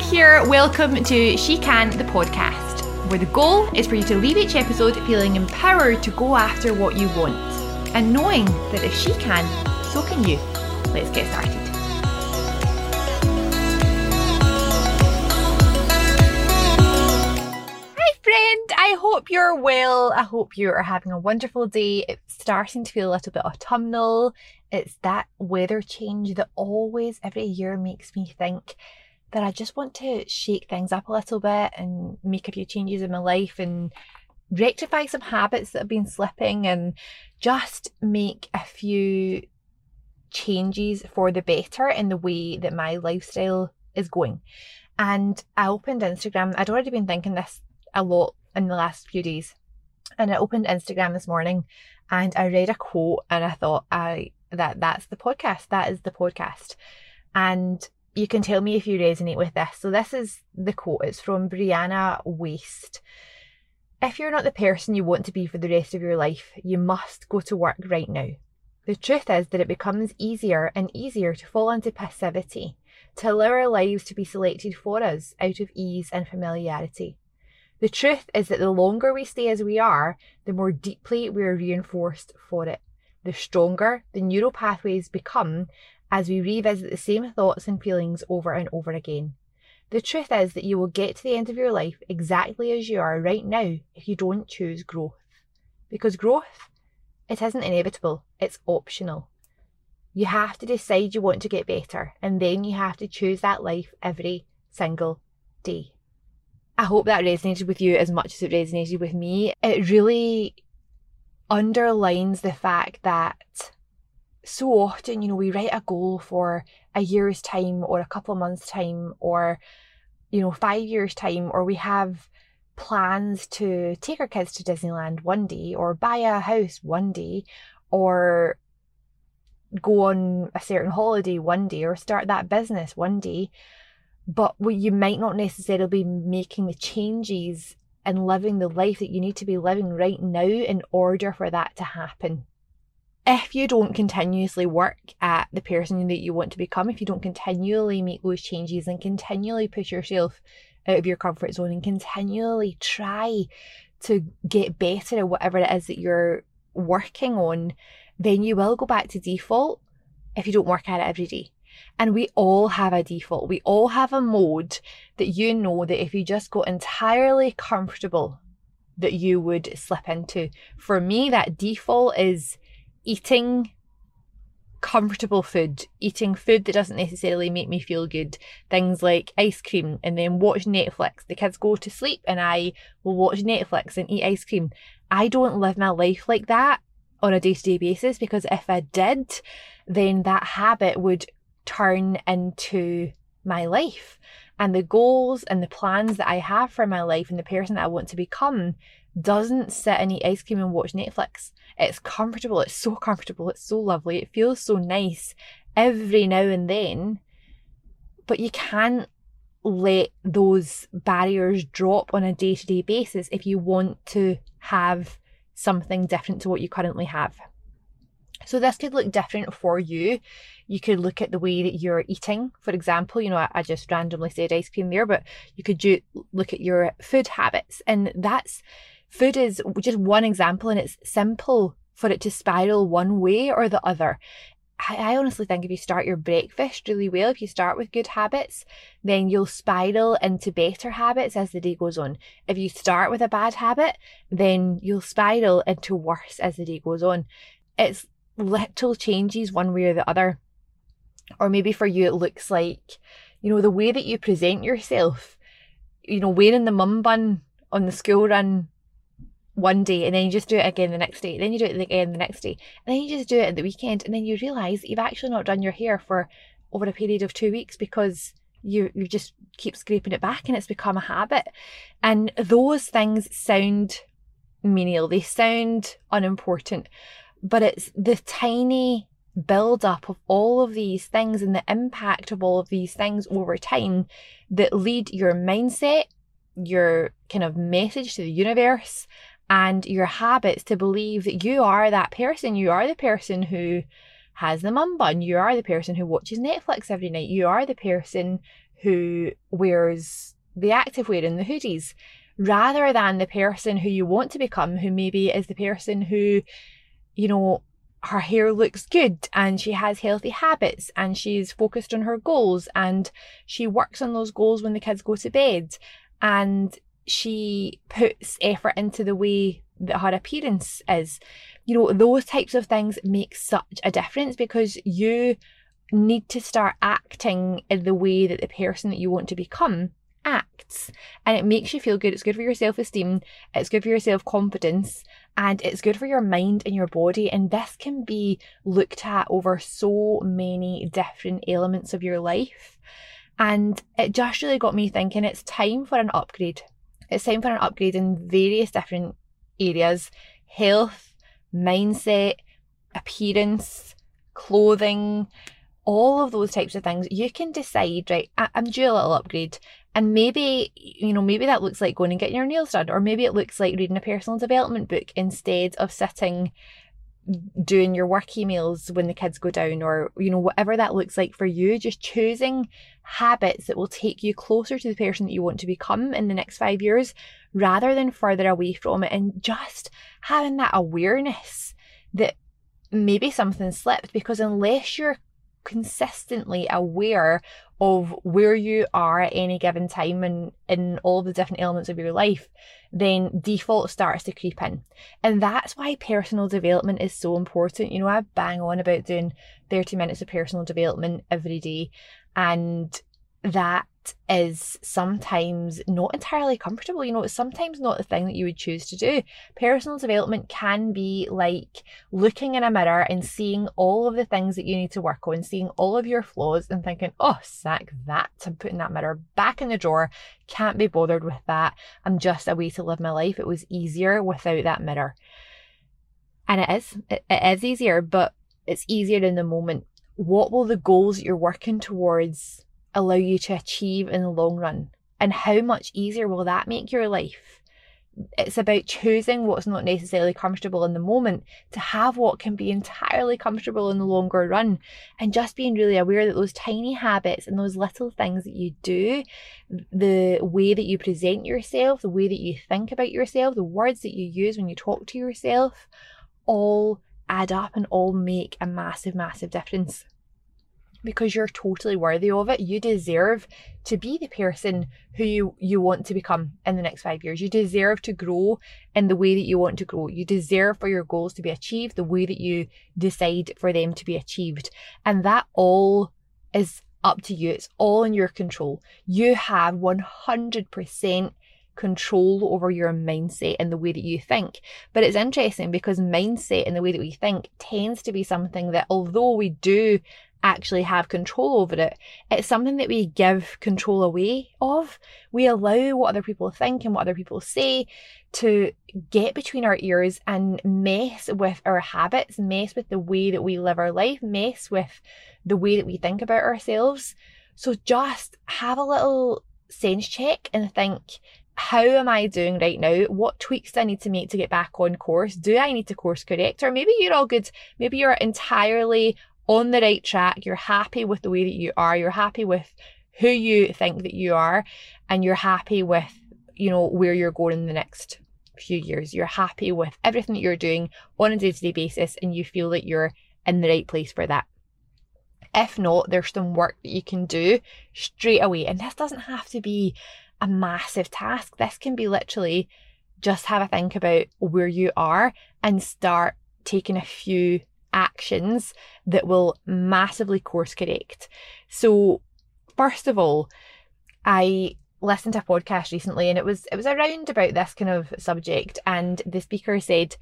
Meg here. Welcome to She Can, the podcast, where the goal is for you to leave each episode feeling empowered to go after what you want and knowing that if she can, so can you. Let's get started. Hi, friend. I hope you're well. I hope you are having a wonderful day. It's starting to feel a little bit autumnal. It's that weather change that always every year makes me think that I just want to shake things up a little bit and make a few changes in my life and rectify some habits that have been slipping and just make a few changes for the better in the way that my lifestyle is going. And I opened Instagram. I'd already been thinking this a lot in the last few days. And I opened Instagram this morning and I read a quote and I thought I that that's the podcast. That is the podcast. And you can tell me if you resonate with this. So this is the quote. It's from Brianna Wiest. If you're not the person you want to be for the rest of your life, you must go to work right now. The truth is that it becomes easier and easier to fall into passivity, to allow our lives to be selected for us out of ease and familiarity. The truth is that the longer we stay as we are, the more deeply we are reinforced for it. The stronger the neural pathways become as we revisit the same thoughts and feelings over and over again. The truth is that you will get to the end of your life exactly as you are right now if you don't choose growth. Because growth, it isn't inevitable, it's optional. You have to decide you want to get better, and then you have to choose that life every single day. I hope that resonated with you as much as it resonated with me. It really underlines the fact that so often, you know, we write a goal for a year's time or a couple of months' time or, you know, five years' time, or we have plans to take our kids to Disneyland one day or buy a house one day or go on a certain holiday one day or start that business one day. But you might not necessarily be making the changes and living the life that you need to be living right now in order for that to happen if you don't continuously work at the person that you want to become, if you don't continually make those changes and continually push yourself out of your comfort zone and continually try to get better at whatever it is that you're working on, then you will go back to default if you don't work at it every day. And we all have a default. We all have a mode that you know that if you just got entirely comfortable, that you would slip into. For me, that default is eating comfortable food, eating food that doesn't necessarily make me feel good, things like ice cream, and then watch Netflix. The kids go to sleep and I will watch Netflix and eat ice cream. I don't live my life like that on a day to day basis because if I did, then that habit would turn into my life. And the goals and the plans that I have for my life and the person that I want to become doesn't sit and eat ice cream and watch Netflix. It's comfortable. It's so comfortable. It's so lovely. It feels so nice every now and then. But you can't let those barriers drop on a day to day basis if you want to have something different to what you currently have. So this could look different for you. You could look at the way that you're eating. For example, you know, I, just randomly said ice cream there, but you could do, look at your food habits. And that's Food is just one example, and it's simple for it to spiral one way or the other. I, honestly think if you start your breakfast really well, if you start with good habits, then you'll spiral into better habits as the day goes on. If you start with a bad habit, then you'll spiral into worse as the day goes on. It's little changes one way or the other. Or maybe for you, it looks like, you know, the way that you present yourself, you know, wearing the mum bun on the school run one day and then you just do it again the next day, then you do it again the next day, and then you just do it at the weekend, and then you realise you've actually not done your hair for over a period of two weeks because you you just keep scraping it back and it's become a habit. And those things sound menial, they sound unimportant, but it's the tiny build up of all of these things and the impact of all of these things over time that lead your mindset, your kind of message to the universe, and your habits to believe that you are that person. You are the person who has the mum bun. You are the person who watches Netflix every night. You are the person who wears the activewear and the hoodies rather than the person who you want to become, who maybe is the person who, you know, her hair looks good and she has healthy habits and she's focused on her goals and she works on those goals when the kids go to bed and she puts effort into the way that her appearance is. You know, those types of things make such a difference because you need to start acting in the way that the person that you want to become acts and it makes you feel good. It's good for your self esteem, it's good for your self confidence, and it's good for your mind and your body. And this can be looked at over so many different elements of your life. And it just really got me thinking it's time for an upgrade. It's time for an upgrade in various different areas health, mindset, appearance, clothing, all of those types of things, you can decide, right, I- am due a little upgrade. And maybe, you know, maybe that looks like going and getting your nails done, or maybe it looks like reading a personal development book instead of sitting doing your work emails when the kids go down, or, you know, whatever that looks like for you. Just choosing habits that will take you closer to the person that you want to become in the next five years rather than further away from it. And just having that awareness that maybe something slipped because unless you're consistently aware of where you are at any given time and in all the different elements of your life, then default starts to creep in. And that's why personal development is so important. You know, I bang on about doing 30 minutes of personal development every day, and that is sometimes not entirely comfortable. You know, it's sometimes not the thing that you would choose to do. Personal development can be like looking in a mirror and seeing all of the things that you need to work on, seeing all of your flaws and thinking, oh, sack that. I'm putting that mirror back in the drawer. Can't be bothered with that. I'm just a way to live my life. It was easier without that mirror. And it is. It, it is easier, but it's easier in the moment. What will the goals you're working towards allow you to achieve in the long run? And how much easier will that make your life? It's about choosing what's not necessarily comfortable in the moment to have what can be entirely comfortable in the longer run. And just being really aware that those tiny habits and those little things that you do, the way that you present yourself, the way that you think about yourself, the words that you use when you talk to yourself, all add up and all make a massive, massive difference because you're totally worthy of it. You deserve to be the person who you, you want to become in the next five years. You deserve to grow in the way that you want to grow. You deserve for your goals to be achieved the way that you decide for them to be achieved. And that all is up to you. It's all in your control. You have 100% control over your mindset and the way that you think. But it's interesting because mindset and the way that we think tends to be something that, although we do actually have control over it. It's something that we give control away of. We allow what other people think and what other people say to get between our ears and mess with our habits, mess with the way that we live our life, mess with the way that we think about ourselves. So just have a little sense check and think, how am I doing right now? What tweaks do I need to make to get back on course? Do I need to course correct? Or maybe you're all good. Maybe you're entirely on the right track, you're happy with the way that you are, you're happy with who you think that you are, and you're happy with, you know, where you're going in the next few years. You're happy with everything that you're doing on a day to day basis, and you feel that you're in the right place for that. If not, there's some work that you can do straight away. And this doesn't have to be a massive task. This can be literally just have a think about where you are and start taking a few actions that will massively course correct. So, first of all, I listened to a podcast recently and it was it was around about this kind of subject and the speaker said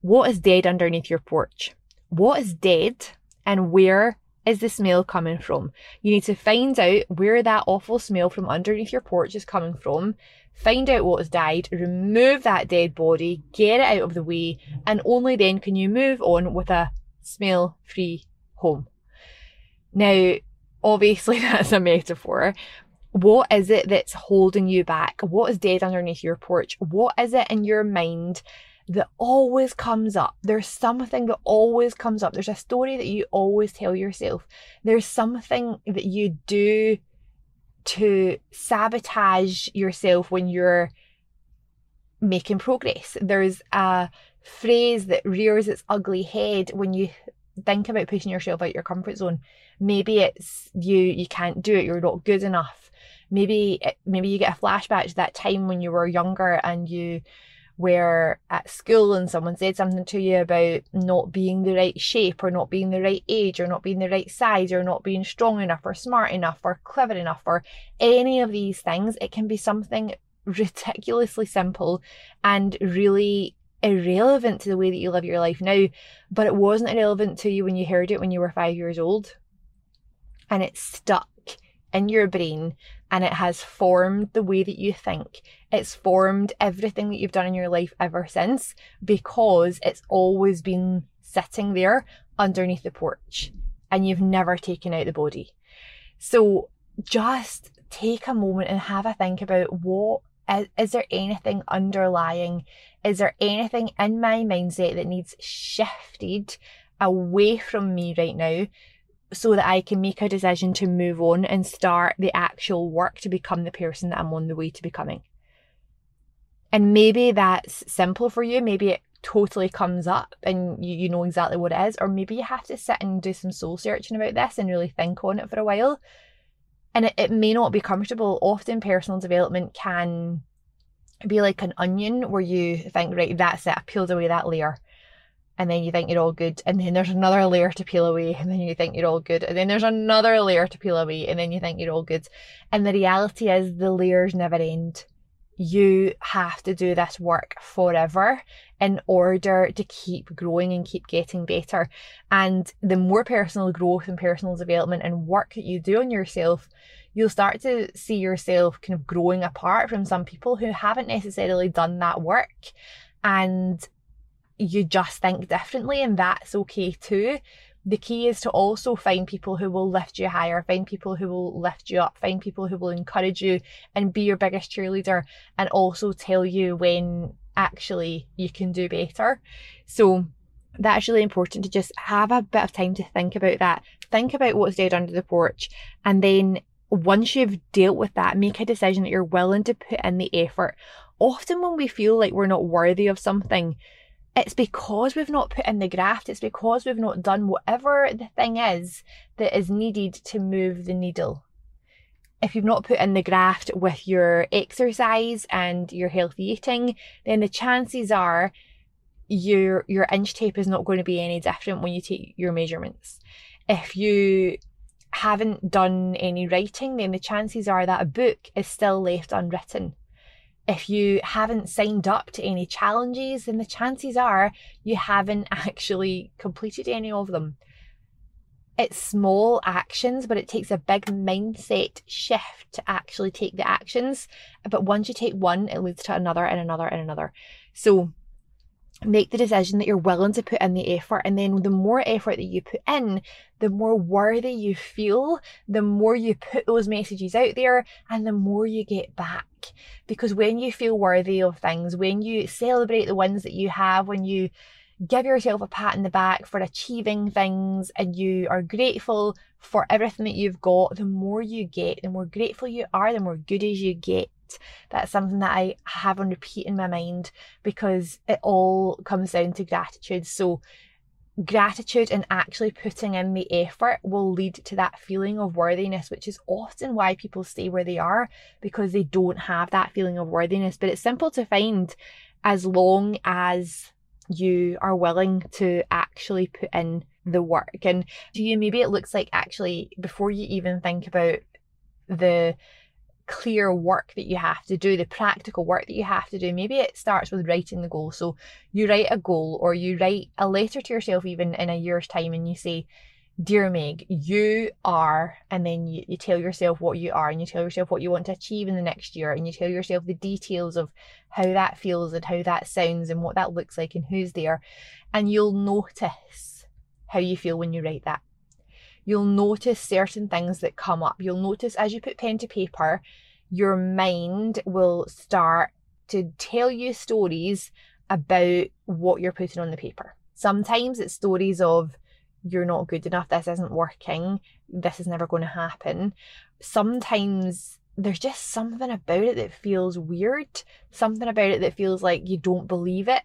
what is dead underneath your porch what is dead and where is the smell coming from you need to find out where that awful smell from underneath your porch is coming from find out what has died remove that dead body get it out of the way and only then can you move on with a smell free home. Now, obviously, that's a metaphor. What is it that's holding you back? What is dead underneath your porch? What is it in your mind that always comes up? There's something that always comes up. There's a story that you always tell yourself. There's something that you do to sabotage yourself when you're making progress. There's a phrase that rears its ugly head when you think about pushing yourself out your comfort zone. Maybe it's you you can't do it, you're not good enough. Maybe maybe you get a flashback to that time when you were younger and you were at school and someone said something to you about not being the right shape or not being the right age or not being the right size or not being strong enough or smart enough or clever enough or any of these things. It can be something ridiculously simple and really irrelevant to the way that you live your life now, but it wasn't irrelevant to you when you heard it when you were five years old. And it stuck in your brain and it has formed the way that you think. It's formed everything that you've done in your life ever since because it's always been sitting there underneath the porch and you've never taken out the body. So just take a moment and have a think about what is there anything underlying? Is there anything in my mindset that needs shifted away from me right now so that I can make a decision to move on and start the actual work to become the person that I'm on the way to becoming? And maybe that's simple for you. Maybe it totally comes up and you, you know exactly what it is. Or maybe you have to sit and do some soul searching about this and really think on it for a while and it, it may not be comfortable. Often personal development can be like an onion where you think, right, that's it, I peeled away that layer. And then you think you're all good. And then there's another layer to peel away. And then you think you're all good. And then there's another layer to peel away. And then you think you're all good. And the reality is the layers never end. You have to do this work forever in order to keep growing and keep getting better. And the more personal growth and personal development and work that you do on yourself, you'll start to see yourself kind of growing apart from some people who haven't necessarily done that work. And you just think differently, and that's okay too. The key is to also find people who will lift you higher, find people who will lift you up, find people who will encourage you and be your biggest cheerleader, and also tell you when actually you can do better. So that's really important to just have a bit of time to think about that. Think about what's dead under the porch and then once you've dealt with that, make a decision that you're willing to put in the effort. Often, when we feel like we're not worthy of something, it's because we've not put in the graft, it's because we've not done whatever the thing is that is needed to move the needle if you've not put in the graft with your exercise and your healthy eating, then the chances are your your inch tape is not going to be any different when you take your measurements. If you haven't done any writing, then the chances are that a book is still left unwritten. If you haven't signed up to any challenges, then the chances are you haven't actually completed any of them it's small actions, but it takes a big mindset shift to actually take the actions. But once you take one, it leads to another and another and another. So make the decision that you're willing to put in the effort. And then the more effort that you put in, the more worthy you feel, the more you put those messages out there, and the more you get back. Because when you feel worthy of things, when you celebrate the wins that you have, when you give yourself a pat in the back for achieving things and you are grateful for everything that you've got, the more you get, the more grateful you are, the more good as you get. That's something that I have on repeat in my mind because it all comes down to gratitude. So, gratitude and actually putting in the effort will lead to that feeling of worthiness, which is often why people stay where they are because they don't have that feeling of worthiness. But it's simple to find as long as you are willing to actually put in the work. And to you, maybe it looks like actually before you even think about the clear work that you have to do, the practical work that you have to do, maybe it starts with writing the goal. So you write a goal or you write a letter to yourself even in a year's time and you say, Dear Meg, you are, and then you, you tell yourself what you are, and you tell yourself what you want to achieve in the next year, and you tell yourself the details of how that feels and how that sounds and what that looks like and who's there. And you'll notice how you feel when you write that. You'll notice certain things that come up. You'll notice as you put pen to paper, your mind will start to tell you stories about what you're putting on the paper. Sometimes it's stories of you're not good enough, this isn't working, this is never going to happen. Sometimes there's just something about it that feels weird, something about it that feels like you don't believe it.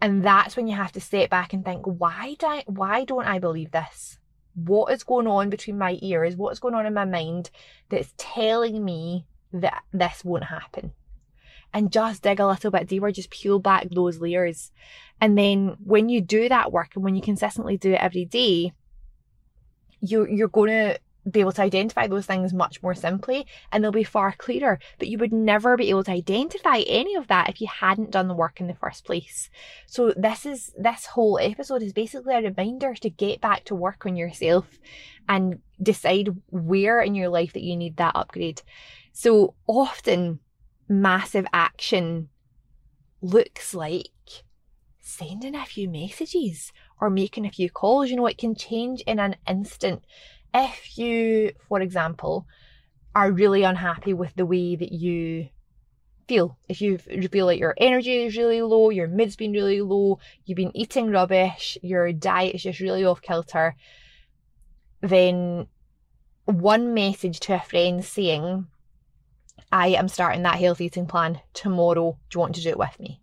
And that's when you have to step back and think, why do I, why don't I believe this? What is going on between my ears? What's going on in my mind that's telling me that this won't happen? And just dig a little bit deeper, just peel back those layers. And then when you do that work and when you consistently do it every day, you're you're going to be able to identify those things much more simply and they'll be far clearer. But you would never be able to identify any of that if you hadn't done the work in the first place. So this is this whole episode is basically a reminder to get back to work on yourself and decide where in your life that you need that upgrade. So often massive action looks like sending a few messages or making a few calls. You know, it can change in an instant if you, for example, are really unhappy with the way that you feel, if you feel like your energy is really low, your mood's been really low, you've been eating rubbish, your diet is just really off kilter, then one message to a friend saying, I am starting that health eating plan tomorrow. Do you want to do it with me?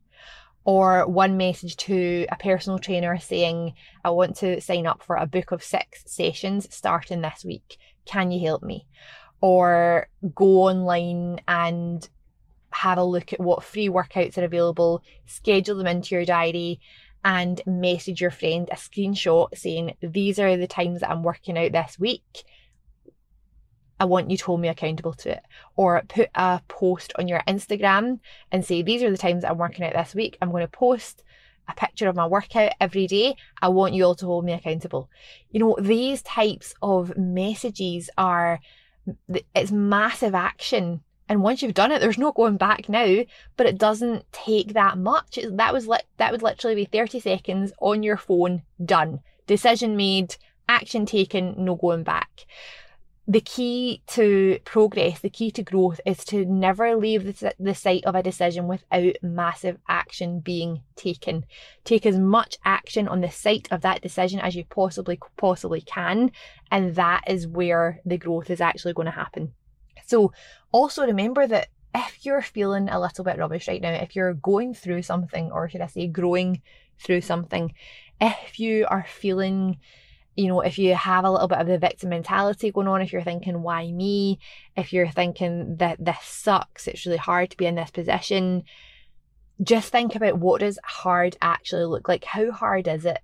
Or one message to a personal trainer saying, I want to sign up for a book of six sessions starting this week. Can you help me? Or go online and have a look at what free workouts are available, schedule them into your diary, and message your friend a screenshot saying, These are the times that I'm working out this week. I want you to hold me accountable to it. Or put a post on your Instagram and say, These are the times I'm working out this week. I'm going to post a picture of my workout every day. I want you all to hold me accountable. You know, these types of messages are, it's massive action. And once you've done it, there's no going back now, but it doesn't take that much. that was li- that would literally be 30 seconds on your phone, done. Decision made, action taken, no going back the key to progress, the key to growth is to never leave the, site of a decision without massive action being taken. Take as much action on the site of that decision as you possibly possibly can, and that is where the growth is actually going to happen. So also remember that if you're feeling a little bit rubbish right now, if you're going through something, or should I say growing through something, if you are feeling you know, if you have a little bit of the victim mentality going on, if you're thinking, why me? If you're thinking that this sucks, it's really hard to be in this position, just think about what does hard actually look like? How hard is it?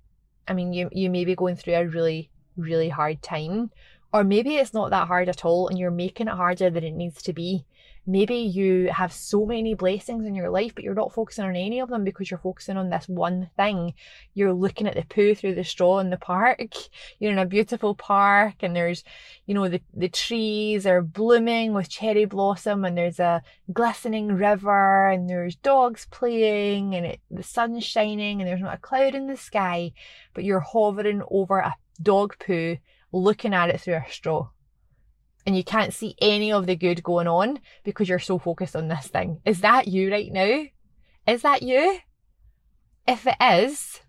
I mean, you, you may be going through a really, really hard time, or maybe it's not that hard at all and you're making it harder than it needs to be. Maybe you have so many blessings in your life, but you're not focusing on any of them because you're focusing on this one thing. You're looking at the poo through the straw in the park. You're in a beautiful park and there's, you know, the, the trees are blooming with cherry blossom and there's a glistening river and there's dogs playing and it, the sun's shining and there's not a cloud in the sky, but you're hovering over a dog poo looking at it through a straw and you can't see any of the good going on because you're so focused on this thing. Is that you right now? Is that you? If it is,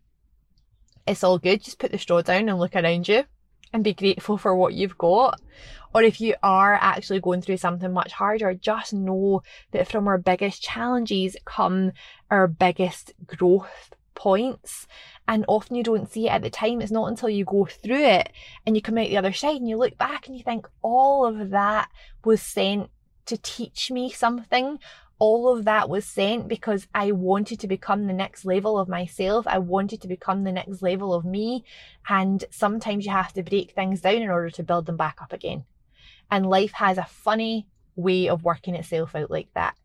it's all good. Just put the straw down and look around you and be grateful for what you've got. Or if you are actually going through something much harder, just know that from our biggest challenges come our biggest growth points and often you don't see it at the time. It's not until you go through it and you come out the other side and you look back and you think, all of that was sent to teach me something. All of that was sent because I wanted to become the next level of myself. I wanted to become the next level of me. And sometimes you have to break things down in order to build them back up again. And life has a funny way of working itself out like that.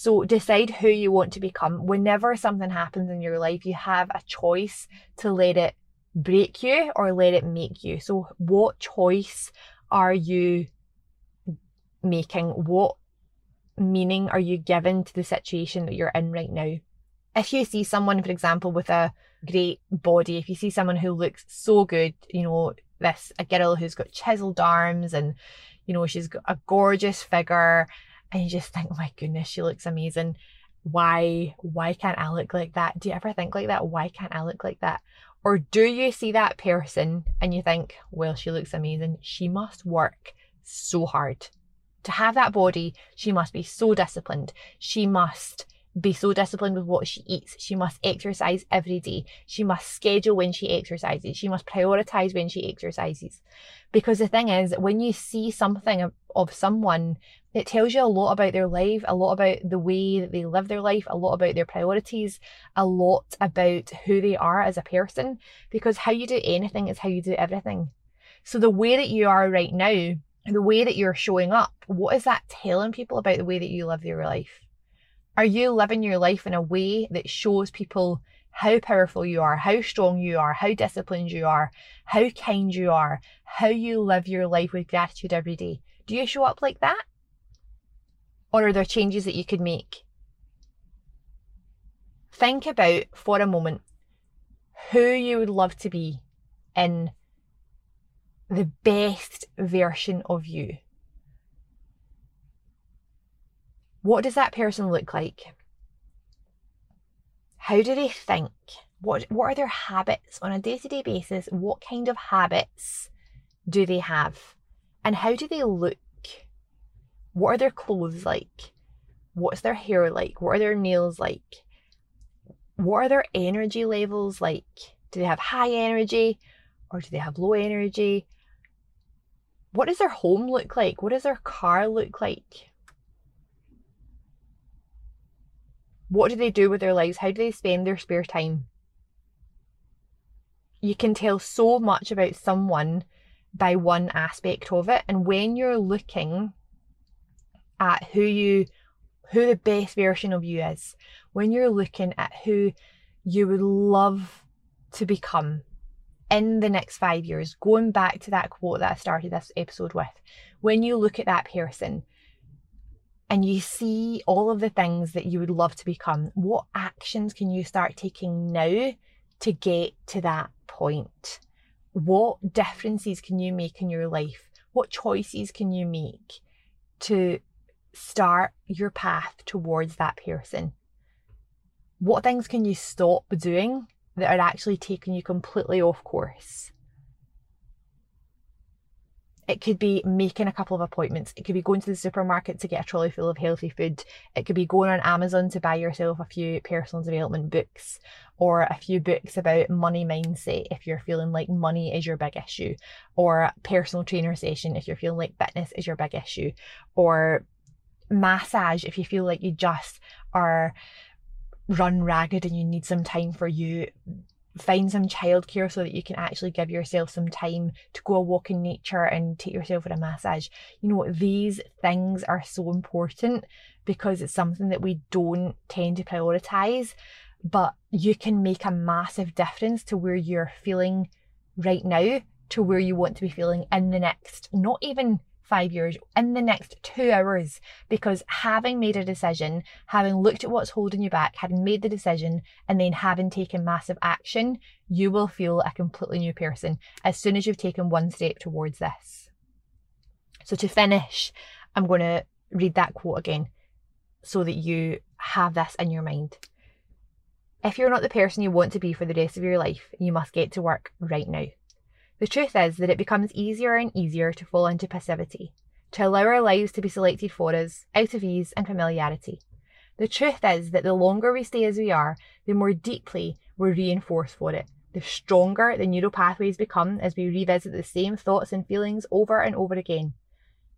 So decide who you want to become. Whenever something happens in your life, you have a choice to let it break you or let it make you. So what choice are you making? What meaning are you giving to the situation that you're in right now? If you see someone, for example, with a great body, if you see someone who looks so good, you know, this a girl who's got chiseled arms and you know she's got a gorgeous figure and you just think, oh my goodness, she looks amazing. Why, why can't I look like that? Do you ever think like that? Why can't I look like that? Or do you see that person and you think, well, she looks amazing. She must work so hard. To have that body, she must be so disciplined. She must be so disciplined with what she eats. She must exercise every day. She must schedule when she exercises. She must prioritize when she exercises. Because the thing is, when you see something of, of someone, it tells you a lot about their life, a lot about the way that they live their life, a lot about their priorities, a lot about who they are as a person. Because how you do anything is how you do everything. So the way that you are right now, the way that you're showing up, what is that telling people about the way that you live your life? Are you living your life in a way that shows people how powerful you are, how strong you are, how disciplined you are, how kind you are, how you live your life with gratitude every day? Do you show up like that? Or are there changes that you could make? Think about for a moment who you would love to be in the best version of you. What does that person look like? How do they think? What, what are their habits on a day to day basis? What kind of habits do they have? And how do they look? What are their clothes like? What's their hair like? What are their nails like? What are their energy levels like? Do they have high energy or do they have low energy? What does their home look like? What does their car look like? What do they do with their lives? How do they spend their spare time? You can tell so much about someone by one aspect of it. And when you're looking at who you who the best version of you is, when you're looking at who you would love to become in the next five years, going back to that quote that I started this episode with, when you look at that person, and you see all of the things that you would love to become, what actions can you start taking now to get to that point? What differences can you make in your life? What choices can you make to start your path towards that person? What things can you stop doing that are actually taking you completely off course? It could be making a couple of appointments. It could be going to the supermarket to get a trolley full of healthy food. It could be going on Amazon to buy yourself a few personal development books or a few books about money mindset if you're feeling like money is your big issue, or personal trainer session if you're feeling like fitness is your big issue, or massage if you feel like you just are run ragged and you need some time for you find some childcare so that you can actually give yourself some time to go a walk in nature and take yourself for a massage. You know, these things are so important because it's something that we don't tend to prioritize, but you can make a massive difference to where you're feeling right now to where you want to be feeling in the next, not even five years in the next two hours because having made a decision, having looked at what's holding you back, having made the decision, and then having taken massive action, you will feel a completely new person as soon as you've taken one step towards this. So, to finish, I'm going to read that quote again so that you have this in your mind. If you're not the person you want to be for the rest of your life, you must get to work right now. The truth is that it becomes easier and easier to fall into passivity, to allow our lives to be selected for us out of ease and familiarity. The truth is that the longer we stay as we are, the more deeply we're reinforced for it. The stronger the neural pathways become as we revisit the same thoughts and feelings over and over again.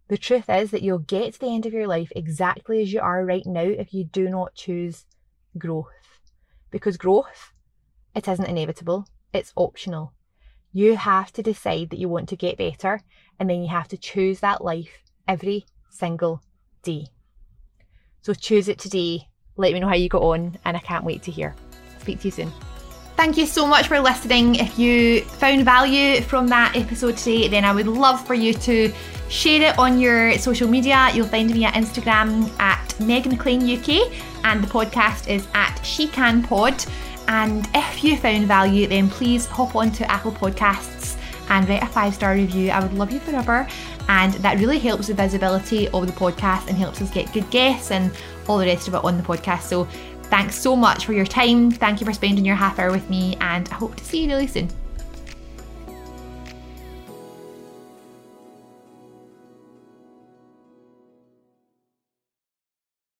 The truth is that you'll get to the end of your life exactly as you are right now if you do not choose growth. Because growth, it isn't inevitable, it's optional. You have to decide that you want to get better, and then you have to choose that life every single day. So choose it today. Let me know how you got on, and I can't wait to hear. Speak to you soon. Thank you so much for listening. If you found value from that episode today, then I would love for you to share it on your social media. You'll find me at Instagram at Megan McLean UK, and the podcast is at She Can Pod. And if you found value, then please hop onto Apple Podcasts and write a five star review. I would love you forever. And that really helps the visibility of the podcast and helps us get good guests and all the rest of it on the podcast. So Thanks so much for your time. Thank you for spending your half hour with me, and I hope to see you really soon.